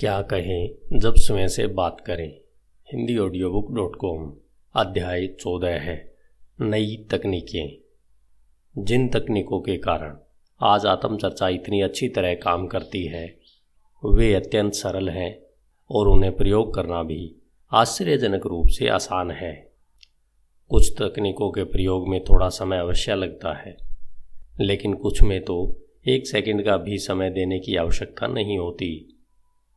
क्या कहें, जब स्वयं से बात करें। Hindi audio book dot com अध्याय चौदह है। नई तकनीकें। जिन तकनीकों के कारण आज आत्मचर्चा इतनी अच्छी तरह काम करती है, वे अत्यंत सरल हैं और उन्हें प्रयोग करना भी आश्चर्यजनक रूप से आसान है। कुछ तकनीकों के प्रयोग में थोड़ा समय अवश्य लगता है, लेकिन कुछ में तो एक सेकंड का भी समय देने की आवश्यकता नहीं होती।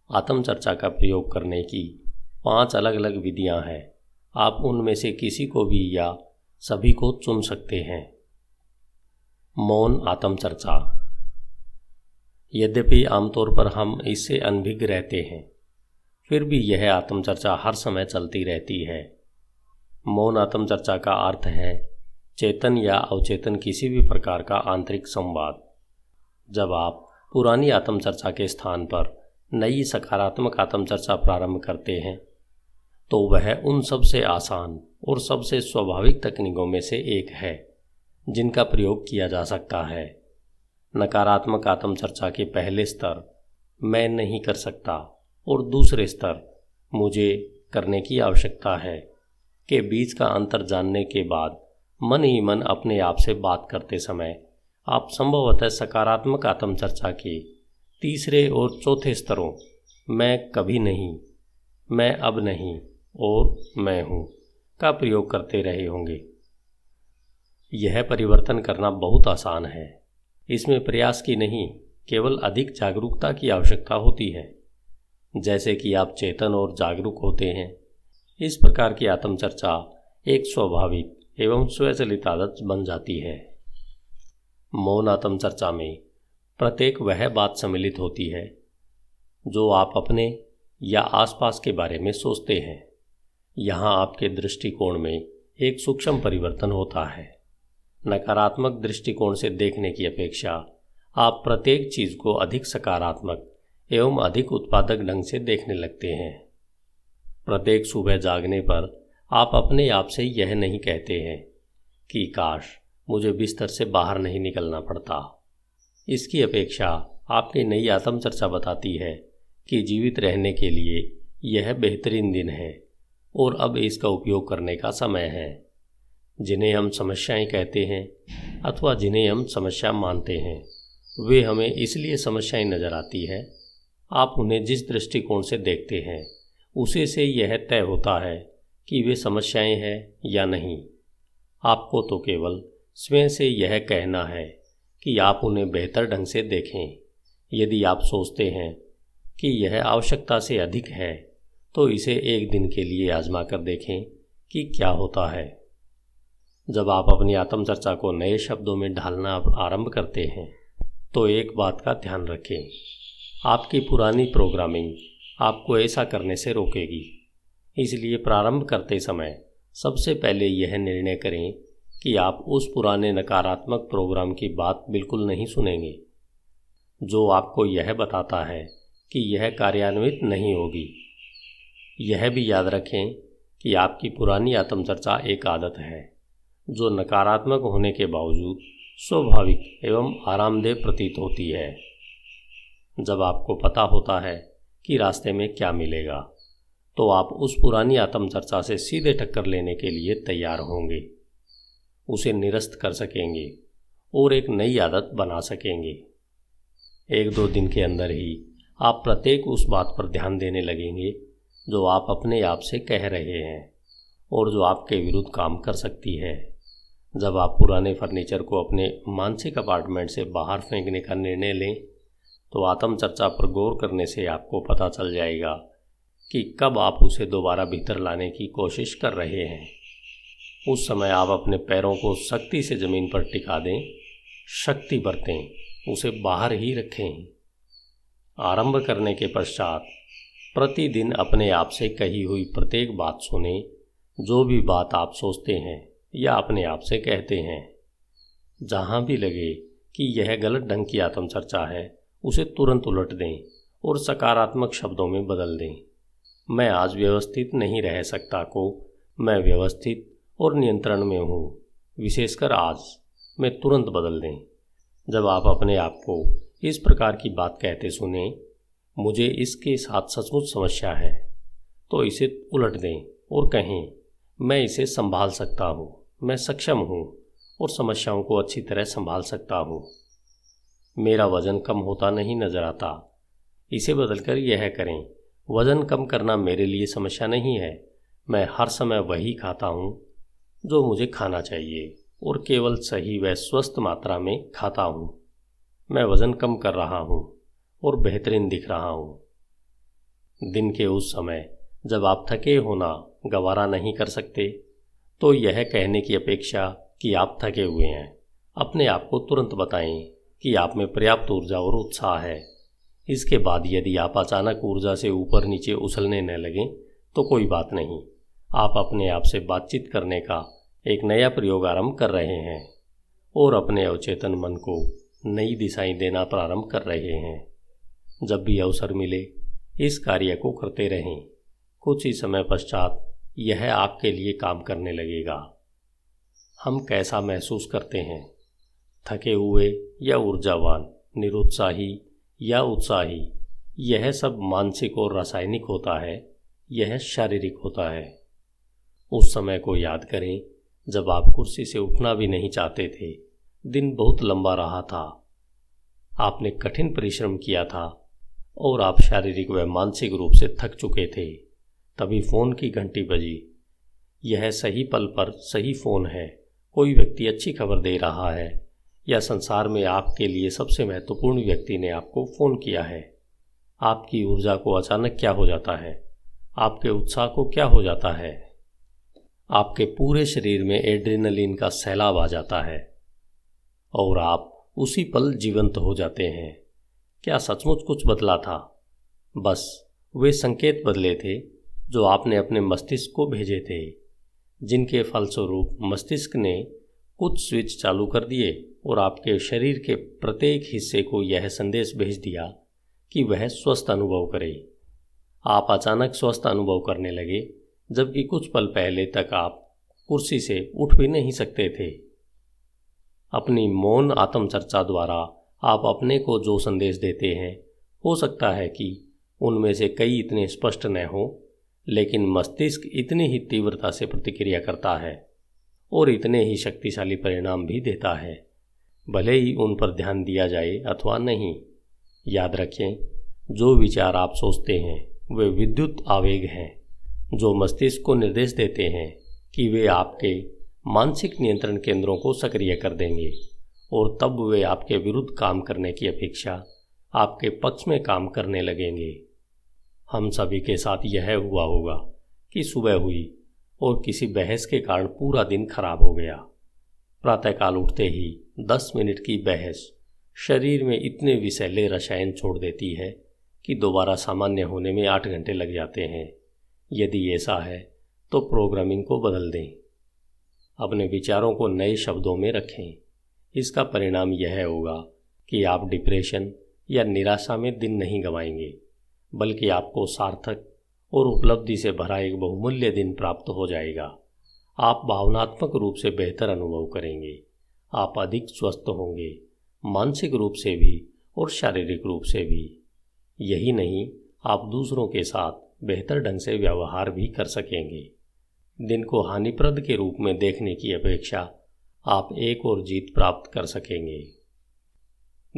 आत्मचर्चा का प्रयोग करने की पाँच अलग अलग विधियाँ हैं। आप उनमें से किसी को भी या सभी को चुन सकते हैं। मौन आत्मचर्चा। यद्यपि आमतौर पर हम इससे अनभिज्ञ रहते हैं, फिर भी यह आत्मचर्चा हर समय चलती रहती है। मौन आत्मचर्चा का अर्थ है चेतन या अवचेतन किसी भी प्रकार का आंतरिक संवाद। जब आप पुरानी आत्मचर्चा के स्थान पर नई सकारात्मक आत्मचर्चा प्रारंभ करते हैं तो वह उन सबसे आसान और सबसे स्वाभाविक तकनीकों में से एक है, जिनका प्रयोग किया जा सकता है। नकारात्मक आत्मचर्चा के पहले स्तर मैं नहीं कर सकता और दूसरे स्तर मुझे करने की आवश्यकता है, के बीच का अंतर जानने के बाद मन ही मन अपने आप से बात करते समय आप संभवतः सकारात्मक आत्मचर्चा के तीसरे और चौथे स्तरों, मैं कभी नहीं, मैं अब नहीं और मैं हूँ, का प्रयोग करते रहे होंगे। यह परिवर्तन करना बहुत आसान है। इसमें प्रयास की नहीं, केवल अधिक जागरूकता की आवश्यकता होती है। जैसे कि आप चेतन और जागरूक होते हैं। इस प्रकार की आत्मचर्चा एक स्वाभाविक एवं स्वचलित आदत बन जाती है। मौन आत्मचर्चा में प्रत्येक वह बात सम्मिलित होती है, जो आप अपने या आसपास के बारे में सोचते हैं। यहाँ आपके दृष्टिकोण में एक सूक्ष्म परिवर्तन होता है। नकारात्मक दृष्टिकोण से देखने की अपेक्षा आप प्रत्येक चीज़ को अधिक सकारात्मक एवं अधिक उत्पादक ढंग से देखने लगते हैं। प्रत्येक सुबह जागने पर आप अपने आप से यह नहीं कहते हैं कि, काश मुझे बिस्तर से बाहर नहीं निकलना पड़ता। इसकी अपेक्षा आपकी नई आत्मचर्चा बताती है कि जीवित रहने के लिए यह बेहतरीन दिन है और अब इसका उपयोग करने का समय है। जिन्हें हम समस्याएँ कहते हैं अथवा जिन्हें हम समस्या मानते हैं, वे हमें इसलिए समस्याएँ नज़र आती है। आप उन्हें जिस दृष्टिकोण से देखते हैं, उसे से यह तय होता है कि वे समस्याएँ हैं या नहीं। आपको तो केवल स्वयं से यह कहना है। कि आप उन्हें बेहतर ढंग से देखें। यदि आप सोचते हैं कि यह आवश्यकता से अधिक है तो इसे एक दिन के लिए आजमा कर देखें कि क्या होता है। जब आप अपनी आत्मचर्चा को नए शब्दों में ढालना आरंभ करते हैं तो एक बात का ध्यान रखें। आपकी पुरानी प्रोग्रामिंग आपको ऐसा करने से रोकेगी। इसलिए प्रारंभ करते समय सबसे पहले यह निर्णय करें कि आप उस पुराने नकारात्मक प्रोग्राम की बात बिल्कुल नहीं सुनेंगे, जो आपको यह बताता है कि यह कार्यान्वित नहीं होगी। यह भी याद रखें कि आपकी पुरानी आत्मचर्चा एक आदत है, जो नकारात्मक होने के बावजूद स्वाभाविक एवं आरामदेह प्रतीत होती है। जब आपको पता होता है कि रास्ते में क्या मिलेगा तो आप उस पुरानी आत्मचर्चा से सीधे टक्कर लेने के लिए तैयार होंगे। उसे निरस्त कर सकेंगे और एक नई आदत बना सकेंगे। एक दो दिन के अंदर ही आप प्रत्येक उस बात पर ध्यान देने लगेंगे जो आप अपने आप से कह रहे हैं और जो आपके विरुद्ध काम कर सकती है। जब आप पुराने फर्नीचर को अपने मानसिक अपार्टमेंट से बाहर फेंकने का निर्णय लें तो आत्मचर्चा पर गौर करने से आपको पता चल जाएगा कि कब आप उसे दोबारा भीतर लाने की कोशिश कर रहे हैं। उस समय आप अपने पैरों को सख्ती से ज़मीन पर टिका दें, शक्ति बरतें, उसे बाहर ही रखें। आरंभ करने के पश्चात प्रतिदिन अपने आप से कही हुई प्रत्येक बात सुने, जो भी बात आप सोचते हैं या अपने आप से कहते हैं। जहाँ भी लगे कि यह गलत ढंग की आत्मचर्चा है, उसे तुरंत उलट दें और सकारात्मक शब्दों में बदल दें। मैं आज व्यवस्थित नहीं रह सकता को, मैं व्यवस्थित और नियंत्रण में हूँ। विशेषकर आज। मैं तुरंत बदल दें। जब आप अपने आप को इस प्रकार की बात कहते सुने, मुझे इसके साथ सचमुच समस्या है तो इसे उलट दें और कहें, मैं इसे संभाल सकता हूँ। मैं सक्षम हूँ और समस्याओं को अच्छी तरह संभाल सकता हूँ। मेरा वज़न कम होता नहीं नज़र आता। इसे बदलकर यह करें, वज़न कम करना मेरे लिए समस्या नहीं है। मैं हर समय वही खाता हूँ जो मुझे खाना चाहिए और केवल सही व स्वस्थ मात्रा में खाता हूँ। मैं वज़न कम कर रहा हूँ और बेहतरीन दिख रहा हूँ। दिन के उस समय जब आप थके होना गवारा नहीं कर सकते तो यह कहने की अपेक्षा कि आप थके हुए हैं। अपने आप को तुरंत बताएँ कि आप में पर्याप्त ऊर्जा और उत्साह है। इसके बाद यदि आप अचानक ऊर्जा से ऊपर नीचे उछलने न लगें तो कोई बात नहीं। आप अपने आप से बातचीत करने का एक नया प्रयोग आरंभ कर रहे हैं और अपने अवचेतन मन को नई दिशाएँ देना प्रारंभ कर रहे हैं। जब भी अवसर मिले, इस कार्य को करते रहें। कुछ ही समय पश्चात यह आपके लिए काम करने लगेगा। हम कैसा महसूस करते हैं? थके हुए या ऊर्जावान, निरुत्साही या उत्साही, यह सब मानसिक और रासायनिक होता है, यह शारीरिक होता है। उस समय को याद करें, जब आप कुर्सी से उठना भी नहीं चाहते थे। दिन बहुत लंबा रहा था। आपने कठिन परिश्रम किया था और आप शारीरिक व मानसिक रूप से थक चुके थे। तभी फ़ोन की घंटी बजी। यह सही पल पर सही फ़ोन है। कोई व्यक्ति अच्छी खबर दे रहा है या संसार में आपके लिए सबसे महत्वपूर्ण व्यक्ति ने आपको फ़ोन किया है। आपकी ऊर्जा को अचानक क्या हो जाता है? आपके उत्साह को क्या हो जाता है? आपके पूरे शरीर में एड्रेनलिन का सैलाब आ जाता है और आप उसी पल जीवंत हो जाते हैं। क्या सचमुच कुछ बदला था? बस वे संकेत बदले थे जो आपने अपने मस्तिष्क को भेजे थे, जिनके फलस्वरूप मस्तिष्क ने कुछ स्विच चालू कर दिए और आपके शरीर के प्रत्येक हिस्से को यह संदेश भेज दिया कि वह स्वस्थ अनुभव करे। आप अचानक स्वस्थ अनुभव करने लगे जबकि कुछ पल पहले तक आप कुर्सी से उठ भी नहीं सकते थे। अपनी मौन आत्मचर्चा द्वारा आप अपने को जो संदेश देते हैं, हो सकता है कि उनमें से कई इतने स्पष्ट न हो, लेकिन मस्तिष्क इतनी ही तीव्रता से प्रतिक्रिया करता है और इतने ही शक्तिशाली परिणाम भी देता है। भले ही उन पर ध्यान दिया जाए अथवा नहीं, याद रखें, जो विचार आप सोचते हैं, वे विद्युत आवेग हैं। जो मस्तिष्क को निर्देश देते हैं कि वे आपके मानसिक नियंत्रण केंद्रों को सक्रिय कर देंगे और तब वे आपके विरुद्ध काम करने की अपेक्षा आपके पक्ष में काम करने लगेंगे। हम सभी के साथ यह हुआ होगा कि सुबह हुई और किसी बहस के कारण पूरा दिन खराब हो गया। प्रातःकाल उठते ही दस मिनट की बहस शरीर में इतने विषैले रसायन छोड़ देती है कि दोबारा सामान्य होने में आठ घंटे लग जाते हैं। यदि ऐसा है तो प्रोग्रामिंग को बदल दें। अपने विचारों को नए शब्दों में रखें। इसका परिणाम यह होगा कि आप डिप्रेशन या निराशा में दिन नहीं गंवाएँगे, बल्कि आपको सार्थक और उपलब्धि से भरा एक बहुमूल्य दिन प्राप्त हो जाएगा। आप भावनात्मक रूप से बेहतर अनुभव करेंगे। आप अधिक स्वस्थ होंगे, मानसिक रूप से भी और शारीरिक रूप से भी। यही नहीं, आप दूसरों के साथ बेहतर ढंग से व्यवहार भी कर सकेंगे। दिन को हानिप्रद के रूप में देखने की अपेक्षा आप एक और जीत प्राप्त कर सकेंगे।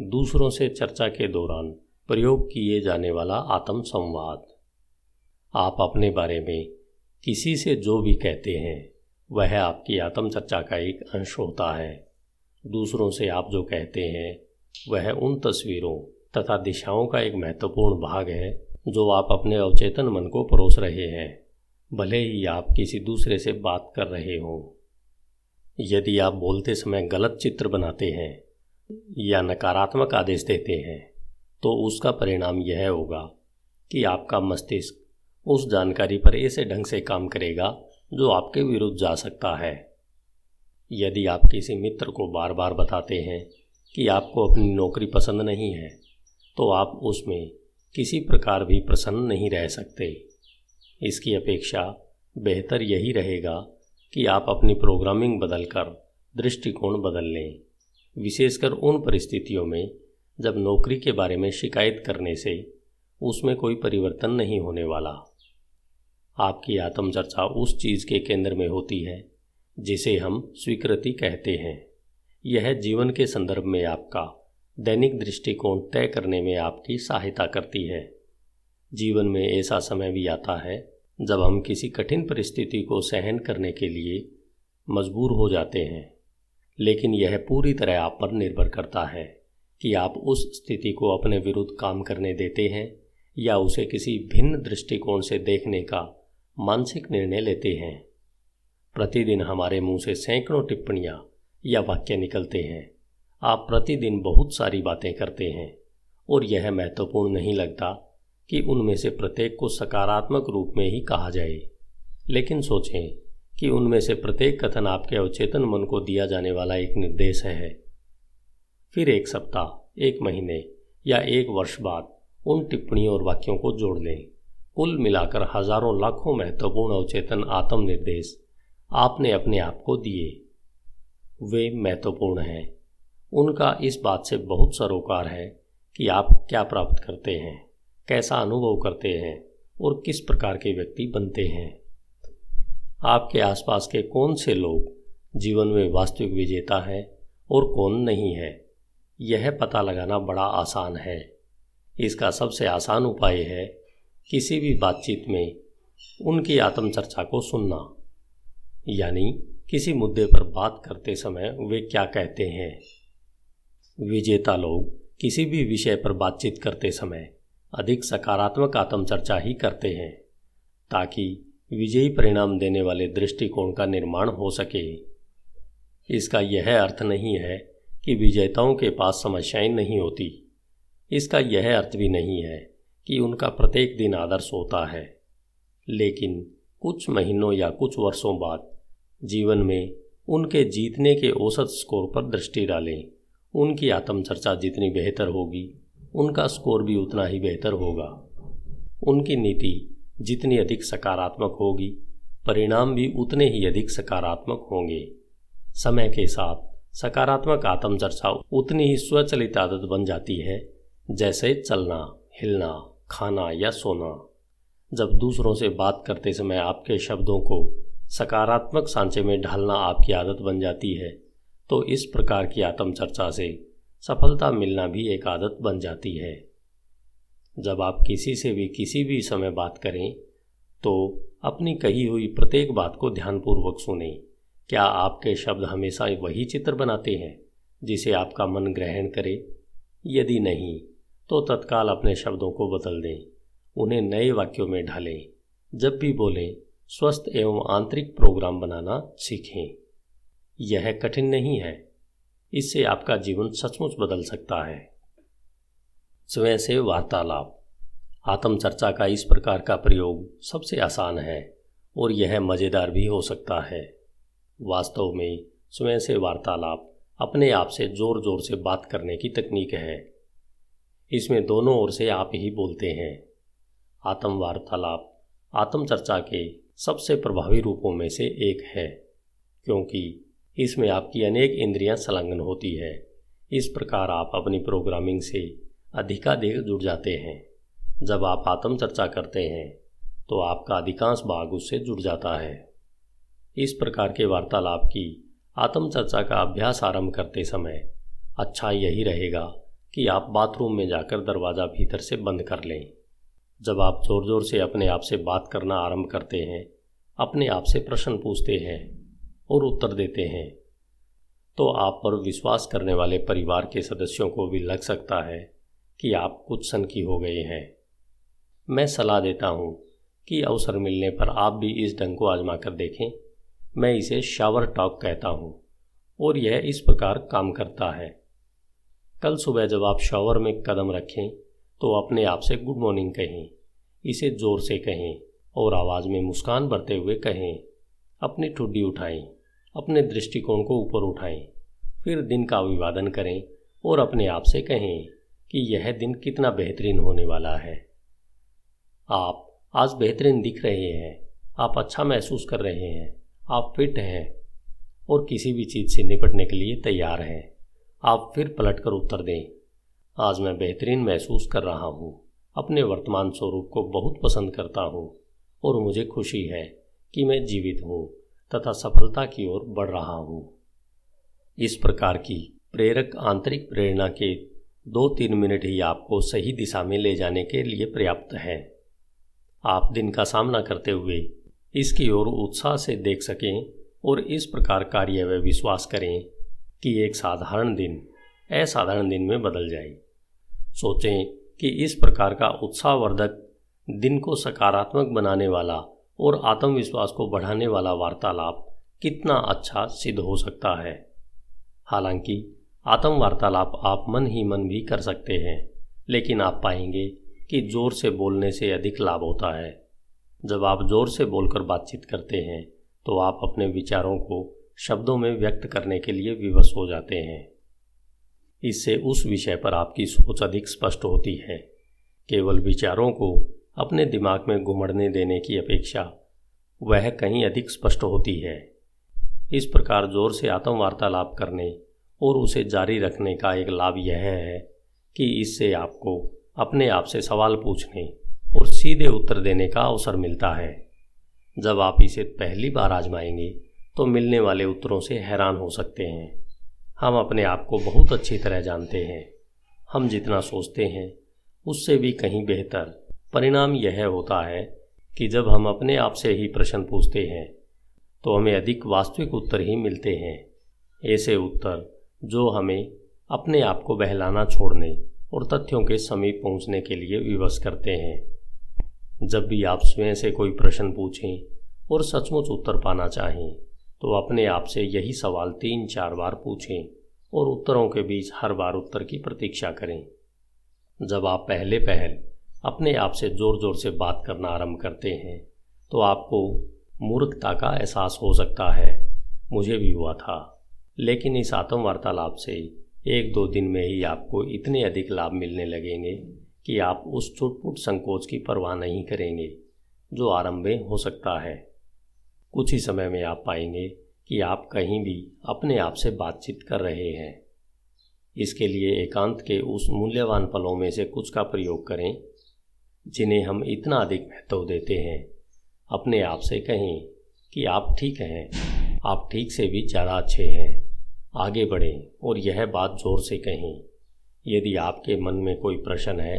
दूसरों से चर्चा के दौरान प्रयोग किए जाने वाला आत्म संवाद आप अपने बारे में किसी से जो भी कहते हैं, वह आपकी आत्म चर्चा का एक अंश होता है। दूसरों से आप जो कहते हैं, वह उन तस्वीरों तथा दिशाओं का एक महत्वपूर्ण भाग है। जो आप अपने अवचेतन मन को परोस रहे हैं, भले ही आप किसी दूसरे से बात कर रहे हों। यदि आप बोलते समय गलत चित्र बनाते हैं या नकारात्मक आदेश देते हैं तो उसका परिणाम यह होगा कि आपका मस्तिष्क उस जानकारी पर ऐसे ढंग से काम करेगा जो आपके विरुद्ध जा सकता है। यदि आप किसी मित्र को बार बार बताते हैं कि आपको अपनी नौकरी पसंद नहीं है तो आप उसमें किसी प्रकार भी प्रसन्न नहीं रह सकते। इसकी अपेक्षा बेहतर यही रहेगा कि आप अपनी प्रोग्रामिंग बदलकर दृष्टिकोण बदल लें। विशेषकर उन परिस्थितियों में जब नौकरी के बारे में शिकायत करने से उसमें कोई परिवर्तन नहीं होने वाला। आपकी आत्मचर्चा उस चीज़ के केंद्र में होती है जिसे हम स्वीकृति कहते हैं। यह जीवन के संदर्भ में आपका दैनिक दृष्टिकोण तय करने में आपकी सहायता करती है। जीवन में ऐसा समय भी आता है, जब हम किसी कठिन परिस्थिति को सहन करने के लिए मजबूर हो जाते हैं। लेकिन यह पूरी तरह आप पर निर्भर करता है कि आप उस स्थिति को अपने विरुद्ध काम करने देते हैं या उसे किसी भिन्न दृष्टिकोण से देखने का मानसिक निर्णय लेते हैं। प्रतिदिन हमारे मुँह से सैकड़ों टिप्पणियाँ या वाक्य निकलते हैं। आप प्रतिदिन बहुत सारी बातें करते हैं, और यह महत्वपूर्ण नहीं लगता कि उनमें से प्रत्येक को सकारात्मक रूप में ही कहा जाए। लेकिन सोचें कि उनमें से प्रत्येक कथन आपके अवचेतन मन को दिया जाने वाला एक निर्देश है। फिर एक सप्ताह, एक महीने या एक वर्ष बाद उन टिप्पणियों और वाक्यों को जोड़ लें। कुल मिलाकर हज़ारों लाखों महत्वपूर्ण अवचेतन आत्म निर्देश आपने अपने आप को दिए। वे महत्वपूर्ण हैं। उनका इस बात से बहुत सरोकार है कि आप क्या प्राप्त करते हैं, कैसा अनुभव करते हैं और किस प्रकार के व्यक्ति बनते हैं। आपके आसपास के कौन से लोग जीवन में वास्तविक विजेता हैं और कौन नहीं है, यह पता लगाना बड़ा आसान है। इसका सबसे आसान उपाय है किसी भी बातचीत में उनकी आत्मचर्चा को सुनना, यानी किसी मुद्दे पर बात करते समय वे क्या कहते हैं। विजेता लोग किसी भी विषय पर बातचीत करते समय अधिक सकारात्मक आत्मचर्चा ही करते हैं, ताकि विजयी परिणाम देने वाले दृष्टिकोण का निर्माण हो सके। इसका यह अर्थ नहीं है कि विजेताओं के पास समस्याएँ नहीं होती। इसका यह अर्थ भी नहीं है कि उनका प्रत्येक दिन आदर्श होता है। लेकिन कुछ महीनों या कुछ वर्षों बाद जीवन में उनके जीतने के औसत स्कोर पर दृष्टि डालें। उनकी आत्मचर्चा जितनी बेहतर होगी, उनका स्कोर भी उतना ही बेहतर होगा। उनकी नीति जितनी अधिक सकारात्मक होगी, परिणाम भी उतने ही अधिक सकारात्मक होंगे। समय के साथ सकारात्मक आत्मचर्चा उतनी ही स्वचलित आदत बन जाती है, जैसे चलना, हिलना, खाना या सोना। जब दूसरों से बात करते समय आपके शब्दों को सकारात्मक सांचे में ढालना आपकी आदत बन जाती है तो इस प्रकार की आत्मचर्चा से सफलता मिलना भी एक आदत बन जाती है। जब आप किसी से भी किसी भी समय बात करें तो अपनी कही हुई प्रत्येक बात को ध्यानपूर्वक सुने। क्या आपके शब्द हमेशा वही चित्र बनाते हैं, जिसे आपका मन ग्रहण करे? यदि नहीं तो तत्काल अपने शब्दों को बदल दें, उन्हें नए वाक्यों में ढालें। जब भी बोलें, स्वस्थ एवं आंतरिक प्रोग्राम बनाना सीखें। यह कठिन नहीं है। इससे आपका जीवन सचमुच बदल सकता है। स्वयं से वार्तालाप। आत्मचर्चा का इस प्रकार का प्रयोग सबसे आसान है और यह मज़ेदार भी हो सकता है। वास्तव में स्वयं से वार्तालाप अपने आप से ज़ोर ज़ोर से बात करने की तकनीक है। इसमें दोनों ओर से आप ही बोलते हैं। आत्म वार्तालाप आत्मचर्चा के सबसे प्रभावी रूपों में से एक है, क्योंकि इसमें आपकी अनेक इंद्रियाँ संलग्न होती है। इस प्रकार आप अपनी प्रोग्रामिंग से अधिकाधिक जुड़ जाते हैं। जब आप आत्मचर्चा करते हैं तो आपका अधिकांश भाग उससे जुड़ जाता है। इस प्रकार के वार्तालाप की आत्मचर्चा का अभ्यास आरंभ करते समय अच्छा यही रहेगा कि आप बाथरूम में जाकर दरवाज़ा भीतर से बंद कर लें। जब आप ज़ोर ज़ोर से अपने आप से बात करना आरंभ करते हैं, अपने आप से प्रश्न पूछते हैं और उत्तर देते हैं। तो आप पर विश्वास करने वाले परिवार के सदस्यों को भी लग सकता है कि आप कुछ सनकी हो गए हैं। मैं सलाह देता हूँ कि अवसर मिलने पर आप भी इस ढंग को आजमा कर देखें। मैं इसे शावर टॉक कहता हूँ और यह इस प्रकार काम करता है। कल सुबह जब आप शावर में कदम रखें तो अपने आप से गुड मॉर्निंग कहें, इसे ज़ोर से कहें और आवाज़ में मुस्कान भरते हुए कहें, अपनी ठुड्डी उठाएँ। अपने दृष्टिकोण को ऊपर उठाएँ, फिर दिन का अभिवादन करें और अपने आप से कहें कि यह दिन कितना बेहतरीन होने वाला है। आप आज बेहतरीन दिख रहे हैं, आप अच्छा महसूस कर रहे हैं, आप फिट हैं और किसी भी चीज़ से निपटने के लिए तैयार हैं। आप फिर पलट कर उत्तर दें, आज मैं बेहतरीन महसूस कर रहा हूँ, अपने वर्तमान स्वरूप को बहुत पसंद करता हूँ और मुझे खुशी है कि मैं जीवित हूँ। तथा सफलता की ओर बढ़ रहा हूँ। इस प्रकार की प्रेरक आंतरिक प्रेरणा के दो तीन मिनट ही आपको सही दिशा में ले जाने के लिए पर्याप्त है। आप दिन का सामना करते हुए इसकी ओर उत्साह से देख सकें और इस प्रकार कार्य व विश्वास करें कि एक साधारण दिन, असाधारण दिन में बदल जाए। सोचें कि इस प्रकार का उत्साहवर्धक दिन को सकारात्मक बनाने वाला और आत्मविश्वास को बढ़ाने वाला वार्तालाप कितना अच्छा सिद्ध हो सकता है। हालाँकि आत्म वार्तालाप आप मन ही मन भी कर सकते हैं, लेकिन आप पाएँगे कि ज़ोर से बोलने से अधिक लाभ होता है। जब आप ज़ोर से बोलकर बातचीत करते हैं तो आप अपने विचारों को शब्दों में व्यक्त करने के लिए विवश हो जाते हैं। इससे उस विषय पर आपकी सोच अधिक स्पष्ट होती है। केवल विचारों को अपने दिमाग में घुमड़ने देने की अपेक्षा वह कहीं अधिक स्पष्ट होती है। इस प्रकार ज़ोर से आत्म वार्तालाप करने और उसे जारी रखने का एक लाभ यह है कि इससे आपको अपने आप से सवाल पूछने और सीधे उत्तर देने का अवसर मिलता है। जब आप इसे पहली बार आजमाएँगे तो मिलने वाले उत्तरों से हैरान हो सकते हैं। हम अपने आप को बहुत अच्छी तरह जानते हैं। हम जितना सोचते हैं, उससे भी कहीं बेहतर। परिणाम यह होता है कि जब हम अपने आप से ही प्रश्न पूछते हैं तो हमें अधिक वास्तविक उत्तर ही मिलते हैं। ऐसे उत्तर जो हमें अपने आप को बहलाना, छोड़ने और तथ्यों के समीप पहुँचने के लिए विवश करते हैं। जब भी आप स्वयं से कोई प्रश्न पूछें और सचमुच उत्तर पाना चाहें तो अपने आप से यही सवाल तीन चार बार पूछें और उत्तरों के बीच हर बार उत्तर की प्रतीक्षा करें। जब आप पहले पहल अपने आप से ज़ोर ज़ोर से बात करना आरंभ करते हैं तो आपको मूर्खता का एहसास हो सकता है। मुझे भी हुआ था। लेकिन इस आत्म वार्तालाप से एक दो दिन में ही आपको इतने अधिक लाभ मिलने लगेंगे कि आप उस छुटपुट संकोच की परवाह नहीं करेंगे, जो आरंभ में हो सकता है। कुछ ही समय में आप पाएँगे कि आप कहीं भी अपने आप से बातचीत कर रहे हैं। इसके लिए एकांत के उस मूल्यवान पलों में से कुछ का प्रयोग करें। जिन्हें हम इतना अधिक महत्व देते हैं। अपने आप से कहें कि आप ठीक हैं, आप ठीक से भी ज़्यादा अच्छे हैं। आगे बढ़ें और यह बात ज़ोर से कहें, यदि आपके मन में कोई प्रश्न है,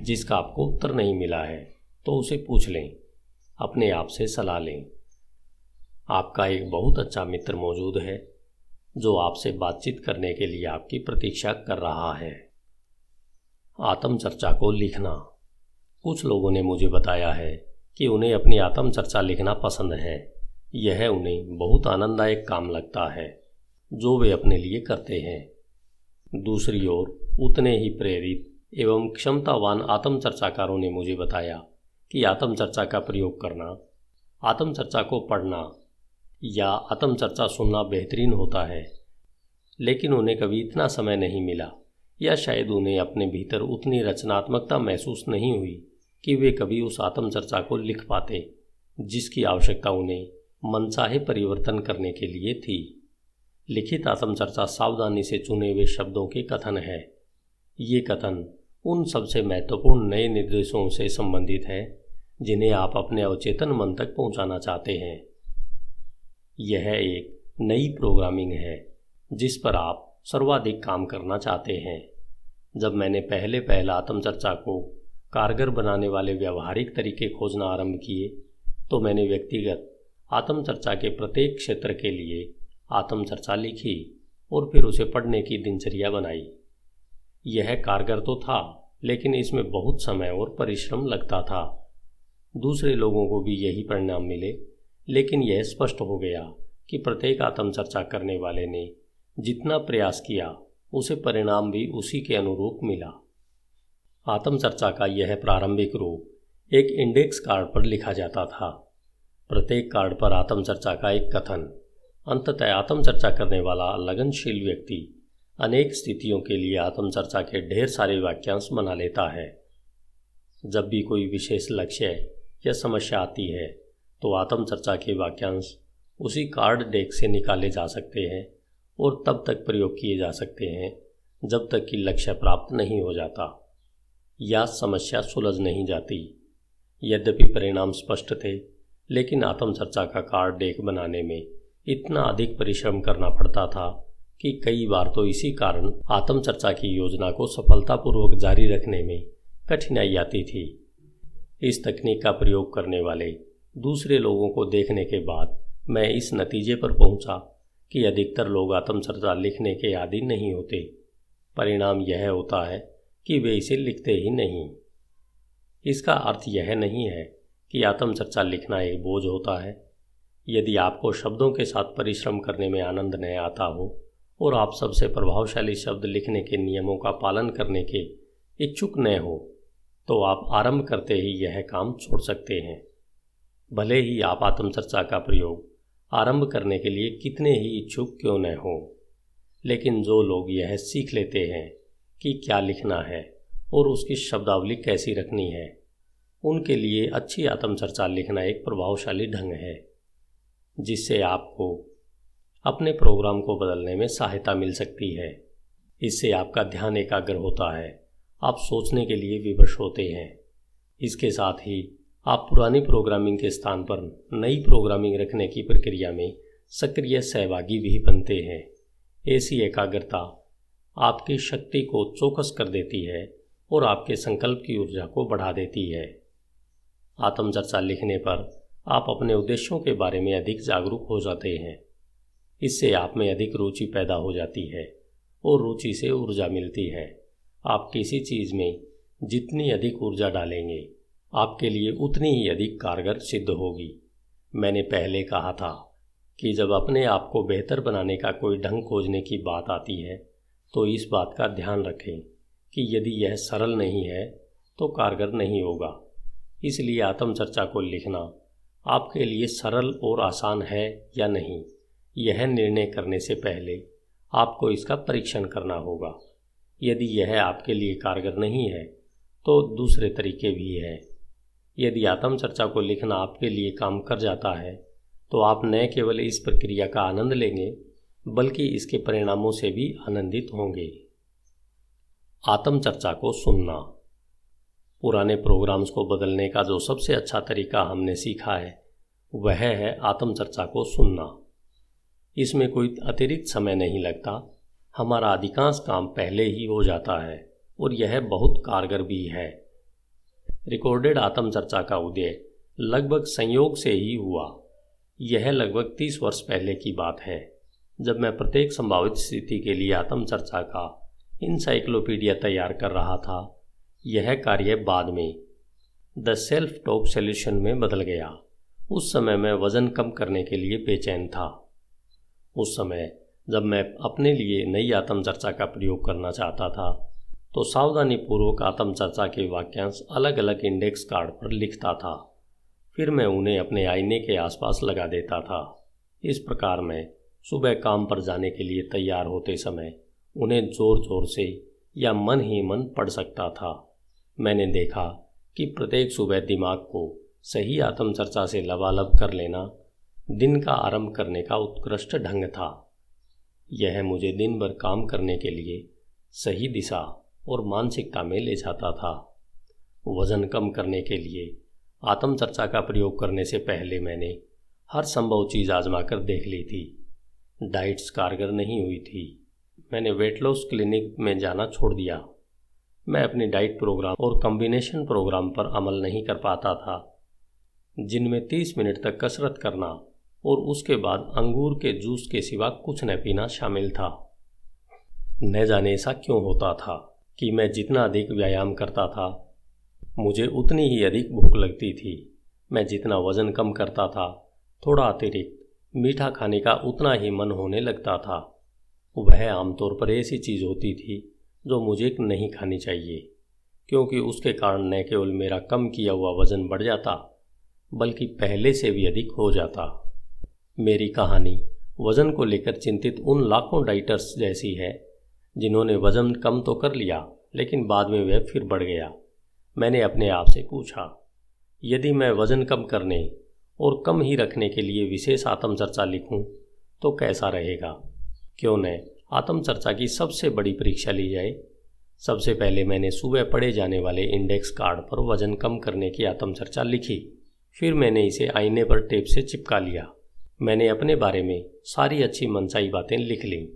जिसका आपको उत्तर नहीं मिला है तो उसे पूछ लें, अपने आप से सलाह लें। आपका एक बहुत अच्छा मित्र मौजूद है, जो आपसे बातचीत करने के लिए आपकी प्रतीक्षा कर रहा है। आत्म चर्चा को लिखना। कुछ लोगों ने मुझे बताया है कि उन्हें अपनी आत्म चर्चा लिखना पसंद है। यह उन्हें बहुत आनंददायक काम लगता है, जो वे अपने लिए करते हैं। दूसरी ओर, उतने ही प्रेरित एवं क्षमतावान आत्मचर्चाकारों ने मुझे बताया कि आत्मचर्चा का प्रयोग करना, आत्मचर्चा को पढ़ना या आत्मचर्चा सुनना बेहतरीन होता है, लेकिन उन्हें कभी इतना समय नहीं मिला या शायद उन्हें अपने भीतर उतनी रचनात्मकता महसूस नहीं हुई। कि वे कभी उस आत्मचर्चा को लिख पाते, जिसकी आवश्यकता उन्हें मनचाहे परिवर्तन करने के लिए थी। लिखित आत्मचर्चा सावधानी से चुने हुए शब्दों के कथन है। ये कथन उन सबसे महत्वपूर्ण नए निर्देशों से संबंधित है, जिन्हें आप अपने अवचेतन मन तक पहुंचाना चाहते हैं। यह एक नई प्रोग्रामिंग है, जिस पर आप सर्वाधिक काम करना चाहते हैं। जब मैंने पहले पहला आत्मचर्चा को कारगर बनाने वाले व्यावहारिक तरीके खोजना आरंभ किए तो मैंने व्यक्तिगत आत्मचर्चा के प्रत्येक क्षेत्र के लिए आत्मचर्चा लिखी और फिर उसे पढ़ने की दिनचर्या बनाई। यह कारगर तो था, लेकिन इसमें बहुत समय और परिश्रम लगता था। दूसरे लोगों को भी यही परिणाम मिले, लेकिन यह स्पष्ट हो गया कि प्रत्येक आत्मचर्चा करने वाले ने जितना प्रयास किया, उसे परिणाम भी उसी के अनुरूप मिला। आत्मचर्चा का यह प्रारंभिक रूप एक इंडेक्स कार्ड पर लिखा जाता था। प्रत्येक कार्ड पर आत्मचर्चा का एक कथन, अंततः आत्मचर्चा करने वाला लगनशील व्यक्ति अनेक स्थितियों के लिए आत्मचर्चा के ढेर सारे वाक्यांश बना लेता है। जब भी कोई विशेष लक्ष्य या समस्या आती है तो आत्म चर्चा के वाक्यांश उसी कार्ड डेक से निकाले जा सकते हैं और तब तक प्रयोग किए जा सकते हैं, जब तक कि लक्ष्य प्राप्त नहीं हो जाता। या समस्या सुलझ नहीं जाती। यद्यपि परिणाम स्पष्ट थे, लेकिन आत्मचर्चा का कार्ड डेक बनाने में इतना अधिक परिश्रम करना पड़ता था कि कई बार तो इसी कारण आत्मचर्चा की योजना को सफलतापूर्वक जारी रखने में कठिनाई आती थी। इस तकनीक का प्रयोग करने वाले दूसरे लोगों को देखने के बाद मैं इस नतीजे पर पहुँचा कि अधिकतर लोग आत्मचर्चा लिखने के आदि नहीं होते। परिणाम यह होता है कि वे इसे लिखते ही नहीं। इसका अर्थ यह नहीं है कि आत्मचर्चा लिखना एक बोझ होता है। यदि आपको शब्दों के साथ परिश्रम करने में आनंद नहीं आता हो और आप सबसे प्रभावशाली शब्द लिखने के नियमों का पालन करने के इच्छुक न हो तो आप आरंभ करते ही यह काम छोड़ सकते हैं। भले ही आप आत्मचर्चा का प्रयोग आरंभ करने के लिए कितने ही इच्छुक क्यों न हो, लेकिन जो लोग यह सीख लेते हैं कि क्या लिखना है और उसकी शब्दावली कैसी रखनी है। उनके लिए अच्छी आत्मचर्चा लिखना एक प्रभावशाली ढंग है, जिससे आपको अपने प्रोग्राम को बदलने में सहायता मिल सकती है। इससे आपका ध्यान एकाग्र होता है, आप सोचने के लिए विवश होते हैं। इसके साथ ही आप पुरानी प्रोग्रामिंग के स्थान पर नई प्रोग्रामिंग रखने की प्रक्रिया में सक्रिय सहभागी भी बनते हैं। ऐसी एकाग्रता आपकी शक्ति को चौकस कर देती है और आपके संकल्प की ऊर्जा को बढ़ा देती है। आत्मचर्चा लिखने पर आप अपने उद्देश्यों के बारे में अधिक जागरूक हो जाते हैं। इससे आप में अधिक रुचि पैदा हो जाती है और रुचि से ऊर्जा मिलती है। आप किसी चीज़ में जितनी अधिक ऊर्जा डालेंगे, आपके लिए उतनी ही अधिक कारगर सिद्ध होगी। मैंने पहले कहा था कि जब अपने आप को बेहतर बनाने का कोई ढंग खोजने की बात आती है तो इस बात का ध्यान रखें कि यदि यह सरल नहीं है तो कारगर नहीं होगा। इसलिए आत्मचर्चा को लिखना आपके लिए सरल और आसान है या नहीं, यह निर्णय करने से पहले आपको इसका परीक्षण करना होगा। यदि यह आपके लिए कारगर नहीं है तो दूसरे तरीके भी हैं। यदि आत्मचर्चा को लिखना आपके लिए काम कर जाता है तो आप न केवल इस प्रक्रिया का आनंद लेंगे बल्कि इसके परिणामों से भी आनंदित होंगे। आत्मचर्चा को सुनना। पुराने प्रोग्राम्स को बदलने का जो सबसे अच्छा तरीका हमने सीखा है, वह है आत्मचर्चा को सुनना। इसमें कोई अतिरिक्त समय नहीं लगता। हमारा अधिकांश काम पहले ही हो जाता है, और यह बहुत कारगर भी है। रिकॉर्डेड आत्मचर्चा का उदय लगभग संयोग से ही हुआ। यह लगभग तीस वर्ष पहले की बात है। जब मैं प्रत्येक संभावित स्थिति के लिए आत्मचर्चा का इनसाइक्लोपीडिया तैयार कर रहा था, यह कार्य बाद में द सेल्फ टॉप सोल्यूशन में बदल गया। उस समय मैं वज़न कम करने के लिए बेचैन था। उस समय जब मैं अपने लिए नई आत्मचर्चा का प्रयोग करना चाहता था तो सावधानी पूर्वक आत्मचर्चा के वाक्यांश अलग अलग इंडेक्स कार्ड पर लिखता था। फिर मैं उन्हें अपने आईने के आसपास लगा देता था। इस प्रकार मैं सुबह काम पर जाने के लिए तैयार होते समय उन्हें ज़ोर ज़ोर से या मन ही मन पढ़ सकता था। मैंने देखा कि प्रत्येक सुबह दिमाग को सही आत्मचर्चा से लबालब कर लेना दिन का आरंभ करने का उत्कृष्ट ढंग था। यह मुझे दिन भर काम करने के लिए सही दिशा और मानसिकता में ले जाता था। वज़न कम करने के लिए आत्मचर्चा का प्रयोग करने से पहले मैंने हर संभव चीज़ आजमा कर देख ली थी। डाइट्स कारगर नहीं हुई थी। मैंने वेट लॉस क्लिनिक में जाना छोड़ दिया। मैं अपनी डाइट प्रोग्राम और कॉम्बिनेशन प्रोग्राम पर अमल नहीं कर पाता था। जिनमें तीस मिनट तक कसरत करना और उसके बाद अंगूर के जूस के सिवा कुछ न पीना शामिल था। न जाने ऐसा क्यों होता था कि मैं जितना अधिक व्यायाम करता था, मुझे उतनी ही अधिक भूख लगती थी। मैं जितना वज़न कम करता था, थोड़ा अतिरिक्त मीठा खाने का उतना ही मन होने लगता था। वह आमतौर पर ऐसी चीज़ होती थी जो मुझे नहीं खानी चाहिए, क्योंकि उसके कारण न केवल मेरा कम किया हुआ वज़न बढ़ जाता, बल्कि पहले से भी अधिक हो जाता। मेरी कहानी वज़न को लेकर चिंतित उन लाखों डाइटर्स जैसी है, जिन्होंने वज़न कम तो कर लिया, लेकिन बाद में वह फिर बढ़ गया। मैंने अपने आप से पूछा, यदि मैं वज़न कम करने और कम ही रखने के लिए विशेष आत्मचर्चा लिखूं तो कैसा रहेगा? क्यों न आत्मचर्चा की सबसे बड़ी परीक्षा ली जाए। सबसे पहले मैंने सुबह पढ़े जाने वाले इंडेक्स कार्ड पर वज़न कम करने की आत्मचर्चा लिखी। फिर मैंने इसे आईने पर टेप से चिपका लिया। मैंने अपने बारे में सारी अच्छी मनसाई बातें लिख लीं।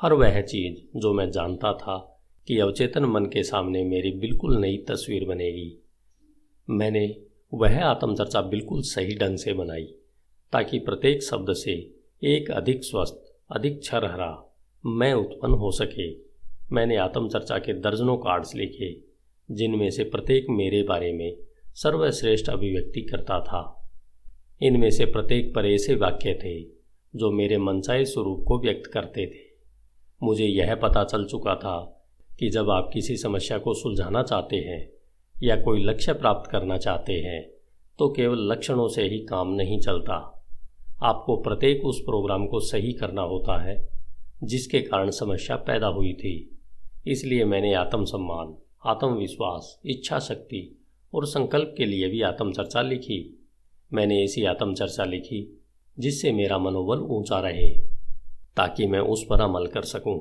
हर वह चीज़ जो मैं जानता था कि अवचेतन मन के सामने मेरी बिल्कुल नई तस्वीर बनेगी। मैंने वह आत्मचर्चा बिल्कुल सही ढंग से बनाई, ताकि प्रत्येक शब्द से एक अधिक स्वस्थ, अधिक छरहरा मैं उत्पन्न हो सके। मैंने आत्मचर्चा के दर्जनों कार्ड्स लिखे, जिनमें से प्रत्येक मेरे बारे में सर्वश्रेष्ठ अभिव्यक्ति करता था। इनमें से प्रत्येक पर ऐसे वाक्य थे, जो मेरे मनसाए स्वरूप को व्यक्त करते थे। मुझे यह पता चल चुका था कि जब आप किसी समस्या को सुलझाना चाहते हैं या कोई लक्ष्य प्राप्त करना चाहते हैं तो केवल लक्षणों से ही काम नहीं चलता। आपको प्रत्येक उस प्रोग्राम को सही करना होता है, जिसके कारण समस्या पैदा हुई थी। इसलिए मैंने आत्मसम्मान, आत्मविश्वास इच्छा शक्ति और संकल्प के लिए भी आत्मचर्चा लिखी। मैंने ऐसी आत्मचर्चा लिखी, जिससे मेरा मनोबल ऊँचा रहे, ताकि मैं उस पर अमल कर सकूँ।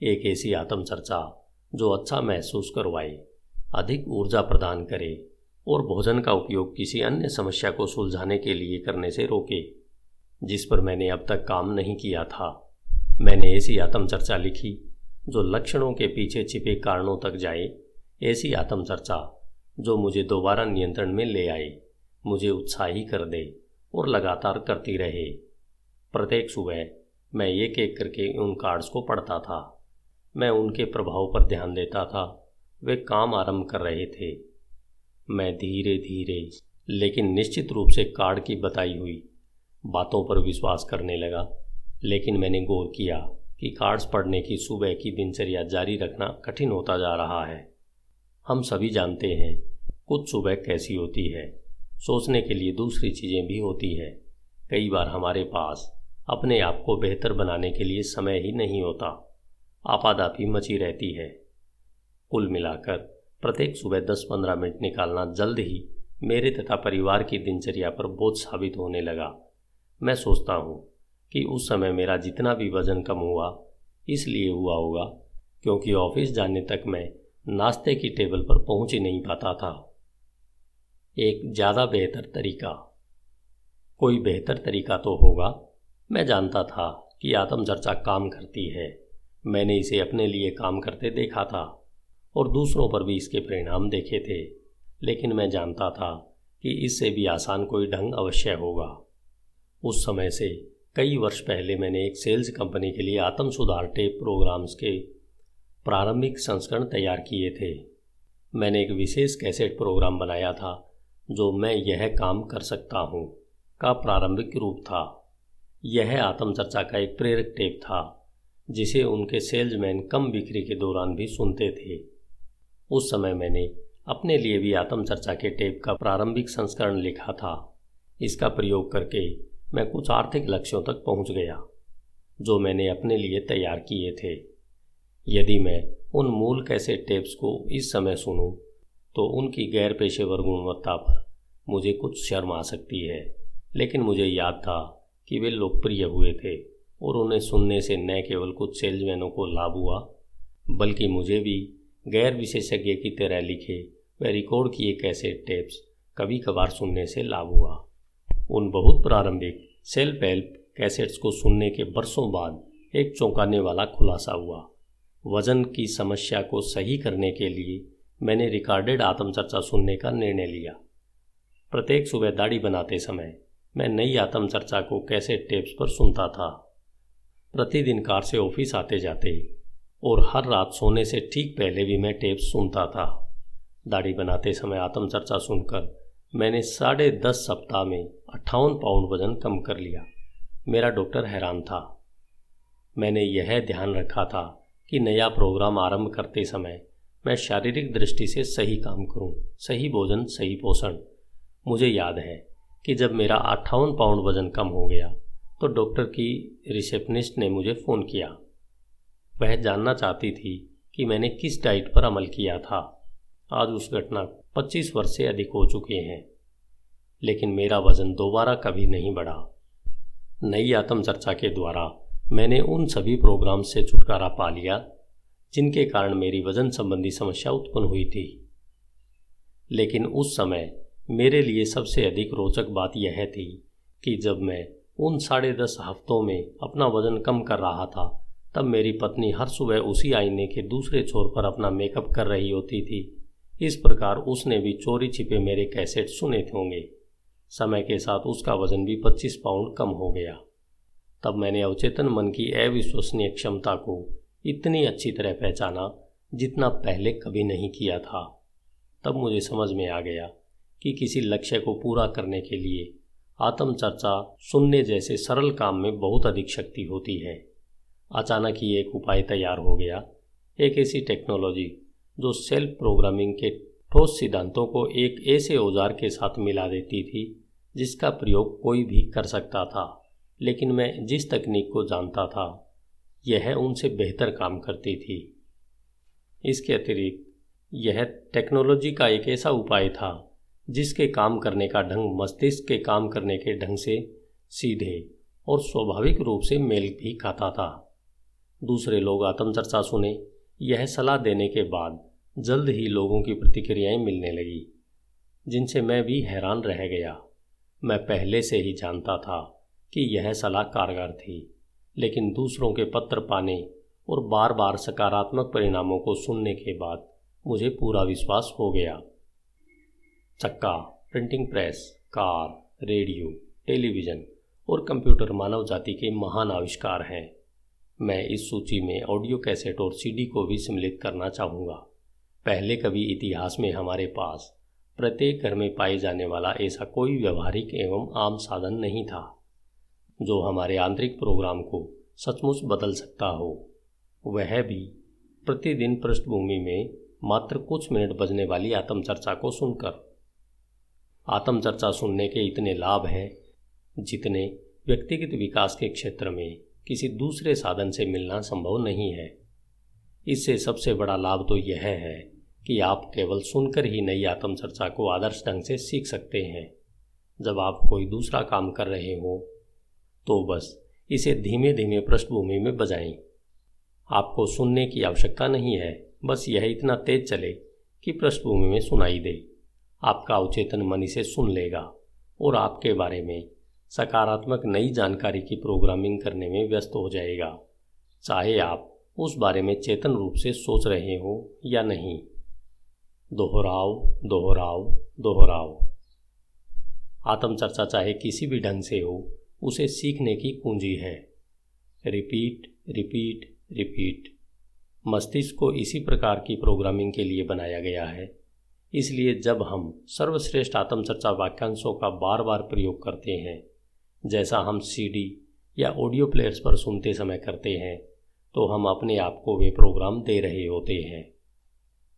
एक ऐसी आत्मचर्चा, जो अच्छा महसूस करवाए। अधिक ऊर्जा प्रदान करे और भोजन का उपयोग किसी अन्य समस्या को सुलझाने के लिए करने से रोके, जिस पर मैंने अब तक काम नहीं किया था। मैंने ऐसी आत्मचर्चा लिखी, जो लक्षणों के पीछे छिपे कारणों तक जाए, ऐसी आत्मचर्चा, जो मुझे दोबारा नियंत्रण में ले आए, मुझे उत्साही कर दे और लगातार करती रहे। प्रत्येक सुबह मैं एक एक करके उन कार्ड्स को पढ़ता था। मैं उनके प्रभाव पर ध्यान देता था। वे काम आरंभ कर रहे थे। मैं धीरे धीरे, लेकिन निश्चित रूप से कार्ड की बताई हुई बातों पर विश्वास करने लगा। लेकिन मैंने गौर किया कि कार्ड्स पढ़ने की सुबह की दिनचर्या जारी रखना कठिन होता जा रहा है। हम सभी जानते हैं, कुछ सुबह कैसी होती है। सोचने के लिए दूसरी चीज़ें भी होती है। कई बार हमारे पास अपने आप को बेहतर बनाने के लिए समय ही नहीं होता। आपादापी मची रहती है। कुल मिलाकर प्रत्येक सुबह दस पंद्रह मिनट निकालना जल्द ही मेरे तथा परिवार की दिनचर्या पर बोझ साबित होने लगा। मैं सोचता हूँ कि उस समय मेरा जितना भी वज़न कम हुआ, इसलिए हुआ होगा, क्योंकि ऑफ़िस जाने तक मैं नाश्ते की टेबल पर पहुँच ही नहीं पाता था। एक ज़्यादा बेहतर तरीका। कोई बेहतर तरीका तो होगा। मैं जानता था कि आत्मचर्चा काम करती है। मैंने इसे अपने लिए काम करते देखा था। और दूसरों पर भी इसके परिणाम देखे थे। लेकिन मैं जानता था कि इससे भी आसान कोई ढंग अवश्य होगा। उस समय से कई वर्ष पहले मैंने एक सेल्स कंपनी के लिए आत्म सुधार टेप प्रोग्राम्स के प्रारंभिक संस्करण तैयार किए थे। मैंने एक विशेष कैसेट प्रोग्राम बनाया था, जो मैं यह काम कर सकता हूँ, का प्रारंभिक रूप था। यह आत्मचर्चा का एक प्रेरक टेप था, जिसे उनके सेल्समैन कम बिक्री के दौरान भी सुनते थे। उस समय मैंने अपने लिए भी आत्मचर्चा के टेप का प्रारंभिक संस्करण लिखा था। इसका प्रयोग करके मैं कुछ आर्थिक लक्ष्यों तक पहुँच गया, जो मैंने अपने लिए तैयार किए थे। यदि मैं उन मूल कैसे टेप्स को इस समय सुनूं तो उनकी गैर पेशेवर गुणवत्ता पर मुझे कुछ शर्म आ सकती है। लेकिन मुझे याद था कि वे लोकप्रिय हुए थे, और उन्हें सुनने से न केवल कुछ सेल्समैनों को लाभ हुआ, बल्कि मुझे भी गैर विशेषज्ञ की तरह लिखे व रिकॉर्ड किए कैसे टेप्स कभी कभार सुनने से लाभ हुआ। उन बहुत प्रारंभिक सेल्फ हेल्प कैसेट्स को सुनने के बरसों बाद एक चौंकाने वाला खुलासा हुआ। वज़न की समस्या को सही करने के लिए मैंने रिकॉर्डेड आत्मचर्चा सुनने का निर्णय लिया। प्रत्येक सुबह दाढ़ी बनाते समय मैं नई आत्मचर्चा को कैसे टेप्स पर सुनता था। प्रतिदिन कार से ऑफ़िस आते जाते और हर रात सोने से ठीक पहले भी मैं टेप सुनता था। दाढ़ी बनाते समय आत्मचर्चा सुनकर मैंने साढ़े दस सप्ताह में अट्ठावन पाउंड वज़न कम कर लिया। मेरा डॉक्टर हैरान था। मैंने यह ध्यान रखा था कि नया प्रोग्राम आरंभ करते समय मैं शारीरिक दृष्टि से सही काम करूँ, सही भोजन सही पोषण। मुझे याद है कि जब मेरा अट्ठावन पाउंड वज़न कम हो गया तो डॉक्टर की रिसेप्शनिस्ट ने मुझे फ़ोन किया। वह जानना चाहती थी कि मैंने किस डाइट पर अमल किया था। आज उस घटना 25 वर्ष से अधिक हो चुके हैं, लेकिन मेरा वज़न दोबारा कभी नहीं बढ़ा। नई आत्मचर्चा के द्वारा मैंने उन सभी प्रोग्राम से छुटकारा पा लिया, जिनके कारण मेरी वज़न संबंधी समस्या उत्पन्न हुई थी। लेकिन उस समय मेरे लिए सबसे अधिक रोचक बात यह थी कि जब मैं उन साढ़े दस हफ्तों में अपना वज़न कम कर रहा था तब मेरी पत्नी हर सुबह उसी आईने के दूसरे छोर पर अपना मेकअप कर रही होती थी। इस प्रकार उसने भी चोरी छिपे मेरे कैसेट सुने थे होंगे। समय के साथ उसका वज़न भी पच्चीस पाउंड कम हो गया। तब मैंने अवचेतन मन की अविश्वसनीय क्षमता को इतनी अच्छी तरह पहचाना जितना पहले कभी नहीं किया था। तब मुझे समझ में आ गया कि किसी लक्ष्य को पूरा करने के लिए आत्मचर्चा सुनने जैसे सरल काम में बहुत अधिक शक्ति होती है। अचानक ही एक उपाय तैयार हो गया। एक ऐसी टेक्नोलॉजी जो सेल्फ प्रोग्रामिंग के ठोस सिद्धांतों को एक ऐसे औज़ार के साथ मिला देती थी, जिसका प्रयोग कोई भी कर सकता था, लेकिन मैं जिस तकनीक को जानता था, यह उनसे बेहतर काम करती थी। इसके अतिरिक्त, यह टेक्नोलॉजी का एक ऐसा उपाय था, जिसके काम करने का ढंग मस्तिष्क के काम करने के ढंग से सीधे और स्वाभाविक रूप से मेल भी खाता था। दूसरे लोग आत्मचर्चा सुने, यह सलाह देने के बाद जल्द ही लोगों की प्रतिक्रियाएँ मिलने लगी, जिनसे मैं भी हैरान रह गया। मैं पहले से ही जानता था कि यह सलाह कारगर थी, लेकिन दूसरों के पत्र पाने और बार बार सकारात्मक परिणामों को सुनने के बाद मुझे पूरा विश्वास हो गया। चक्का, printing press, car, radio, television और कंप्यूटर मानव जाति के महान आविष्कार हैं। मैं इस सूची में ऑडियो कैसेट और सीडी को भी सम्मिलित करना चाहूँगा। पहले कभी इतिहास में हमारे पास प्रत्येक घर में पाए जाने वाला ऐसा कोई व्यवहारिक एवं आम साधन नहीं था, जो हमारे आंतरिक प्रोग्राम को सचमुच बदल सकता हो। वह भी प्रतिदिन पृष्ठभूमि में मात्र कुछ मिनट बजने वाली आत्मचर्चा को सुनकर। आत्मचर्चा सुनने के इतने लाभ हैं, जितने व्यक्तिगत विकास के क्षेत्र में किसी दूसरे साधन से मिलना संभव नहीं है। इससे सबसे बड़ा लाभ तो यह है कि आप केवल सुनकर ही नई आत्मचर्चा को आदर्श ढंग से सीख सकते हैं। जब आप कोई दूसरा काम कर रहे हो तो बस इसे धीमे धीमे पृष्ठभूमि में बजाएँ। आपको सुनने की आवश्यकता नहीं है, बस यह इतना तेज चले कि पृष्ठभूमि में सुनाई दे। आपका अवचेतन मन इसे सुन लेगा और आपके बारे में सकारात्मक नई जानकारी की प्रोग्रामिंग करने में व्यस्त हो जाएगा। चाहे आप उस बारे में चेतन रूप से सोच रहे हो या नहीं। दोहराओ दोहराओ दोहराओ आत्मचर्चा चाहे किसी भी ढंग से हो, उसे सीखने की कुंजी है। Repeat repeat repeat. मस्तिष्क को इसी प्रकार की प्रोग्रामिंग के लिए बनाया गया है। इसलिए जब हम सर्वश्रेष्ठ आत्मचर्चा वाक्यांशों का बार बार प्रयोग करते हैं जैसा हम सीडी या ऑडियो प्लेयर्स पर सुनते समय करते हैं तो हम अपने आप को वे प्रोग्राम दे रहे होते हैं,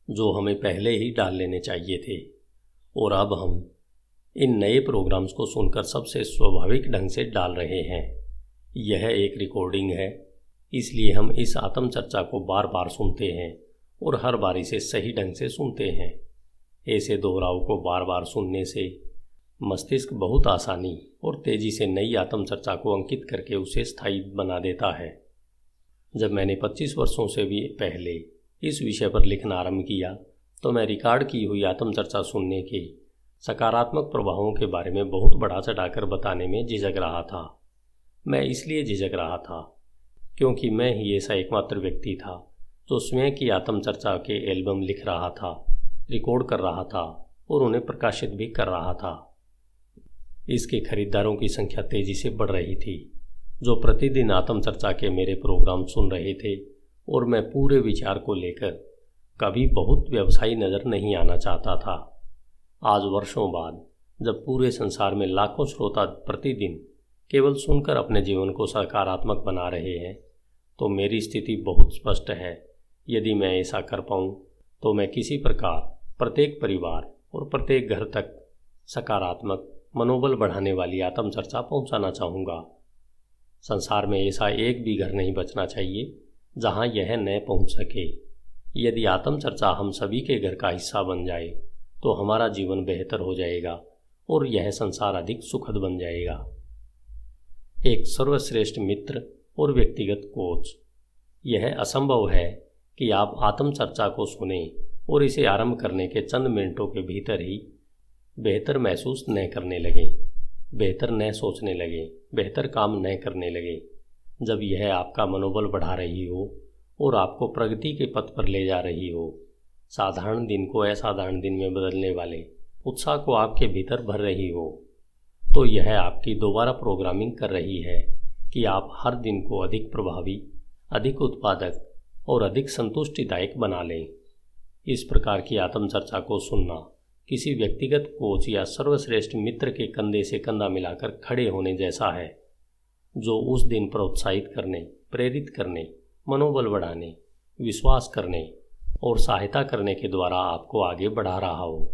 जो हमें पहले ही डाल लेने चाहिए थे। और अब हम इन नए प्रोग्राम्स को सुनकर सबसे स्वाभाविक ढंग से डाल रहे हैं। यह एक रिकॉर्डिंग है, इसलिए हम इस आत्मचर्चा को बार बार सुनते हैं और हर बार इसे सही ढंग से सुनते हैं। ऐसे दोहराव को बार बार सुनने से मस्तिष्क बहुत आसानी और तेज़ी से नई आत्मचर्चा को अंकित करके उसे स्थायी बना देता है। जब मैंने 25 वर्षों से भी पहले इस विषय पर लिखना आरंभ किया तो मैं रिकॉर्ड की हुई आत्मचर्चा सुनने के सकारात्मक प्रभावों के बारे में बहुत बढ़ा चढ़ाकर बताने में झिझक रहा था। मैं इसलिए झिझक रहा था क्योंकि मैं ही ऐसा एकमात्र व्यक्ति था जो स्वयं की आत्मचर्चा के एल्बम लिख रहा था, रिकॉर्ड कर रहा था और उन्हें प्रकाशित भी कर रहा था। इसके खरीदारों की संख्या तेज़ी से बढ़ रही थी, जो प्रतिदिन आत्मचर्चा के मेरे प्रोग्राम सुन रहे थे और मैं पूरे विचार को लेकर कभी बहुत व्यवसायी नज़र नहीं आना चाहता था। आज वर्षों बाद, जब पूरे संसार में लाखों श्रोता प्रतिदिन केवल सुनकर अपने जीवन को सकारात्मक बना रहे हैं तो मेरी स्थिति बहुत स्पष्ट है। यदि मैं ऐसा कर पाऊँ तो मैं किसी प्रकार प्रत्येक परिवार और प्रत्येक घर तक सकारात्मक मनोबल बढ़ाने वाली आत्मचर्चा पहुंचाना चाहूँगा। संसार में ऐसा एक भी घर नहीं बचना चाहिए, जहाँ यह न पहुँच सके। यदि आत्मचर्चा हम सभी के घर का हिस्सा बन जाए तो हमारा जीवन बेहतर हो जाएगा, और यह संसार अधिक सुखद बन जाएगा। एक सर्वश्रेष्ठ मित्र और व्यक्तिगत कोच। यह असंभव है कि आप आत्मचर्चा को सुने और इसे आरंभ करने के चंद मिनटों के भीतर ही बेहतर महसूस न करने लगे, बेहतर न सोचने लगे, बेहतर काम न करने लगे। जब यह आपका मनोबल बढ़ा रही हो और आपको प्रगति के पथ पर ले जा रही हो, साधारण दिन को असाधारण दिन में बदलने वाले, उत्साह को आपके भीतर भर रही हो तो यह आपकी दोबारा प्रोग्रामिंग कर रही है कि आप हर दिन को अधिक प्रभावी, अधिक उत्पादक और अधिक संतुष्टिदायक बना लें। इस प्रकार की आत्मचर्चा को सुनना। किसी व्यक्तिगत कोच या सर्वश्रेष्ठ मित्र के कंधे से कंधा मिलाकर खड़े होने जैसा है, जो उस दिन प्रोत्साहित करने, प्रेरित करने, मनोबल बढ़ाने, विश्वास करने और सहायता करने के द्वारा आपको आगे बढ़ा रहा हो।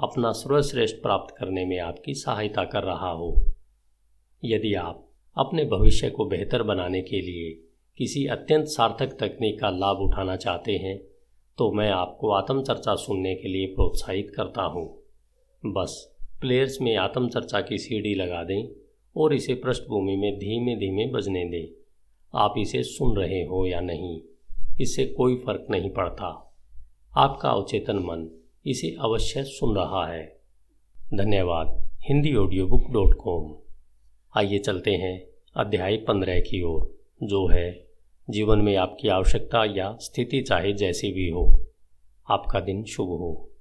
अपना सर्वश्रेष्ठ प्राप्त करने में आपकी सहायता कर रहा हो। यदि आप अपने भविष्य को बेहतर बनाने के लिए किसी अत्यंत सार्थक तकनीक का लाभ उठाना चाहते हैं तो मैं आपको आत्मचर्चा सुनने के लिए प्रोत्साहित करता हूँ। बस प्लेयर्स में आत्मचर्चा की सीढ़ी लगा दें और इसे पृष्ठभूमि में धीमे धीमे बजने दें। आप इसे सुन रहे हो या नहीं, इससे कोई फ़र्क नहीं पड़ता। आपका अवचेतन मन इसे अवश्य सुन रहा है। धन्यवाद, Hindi audio book dot com आइए चलते हैं अध्याय पंद्रह की ओर, जो है जीवन में आपकी आवश्यकता या स्थिति चाहे जैसी भी हो। आपका दिन शुभ हो।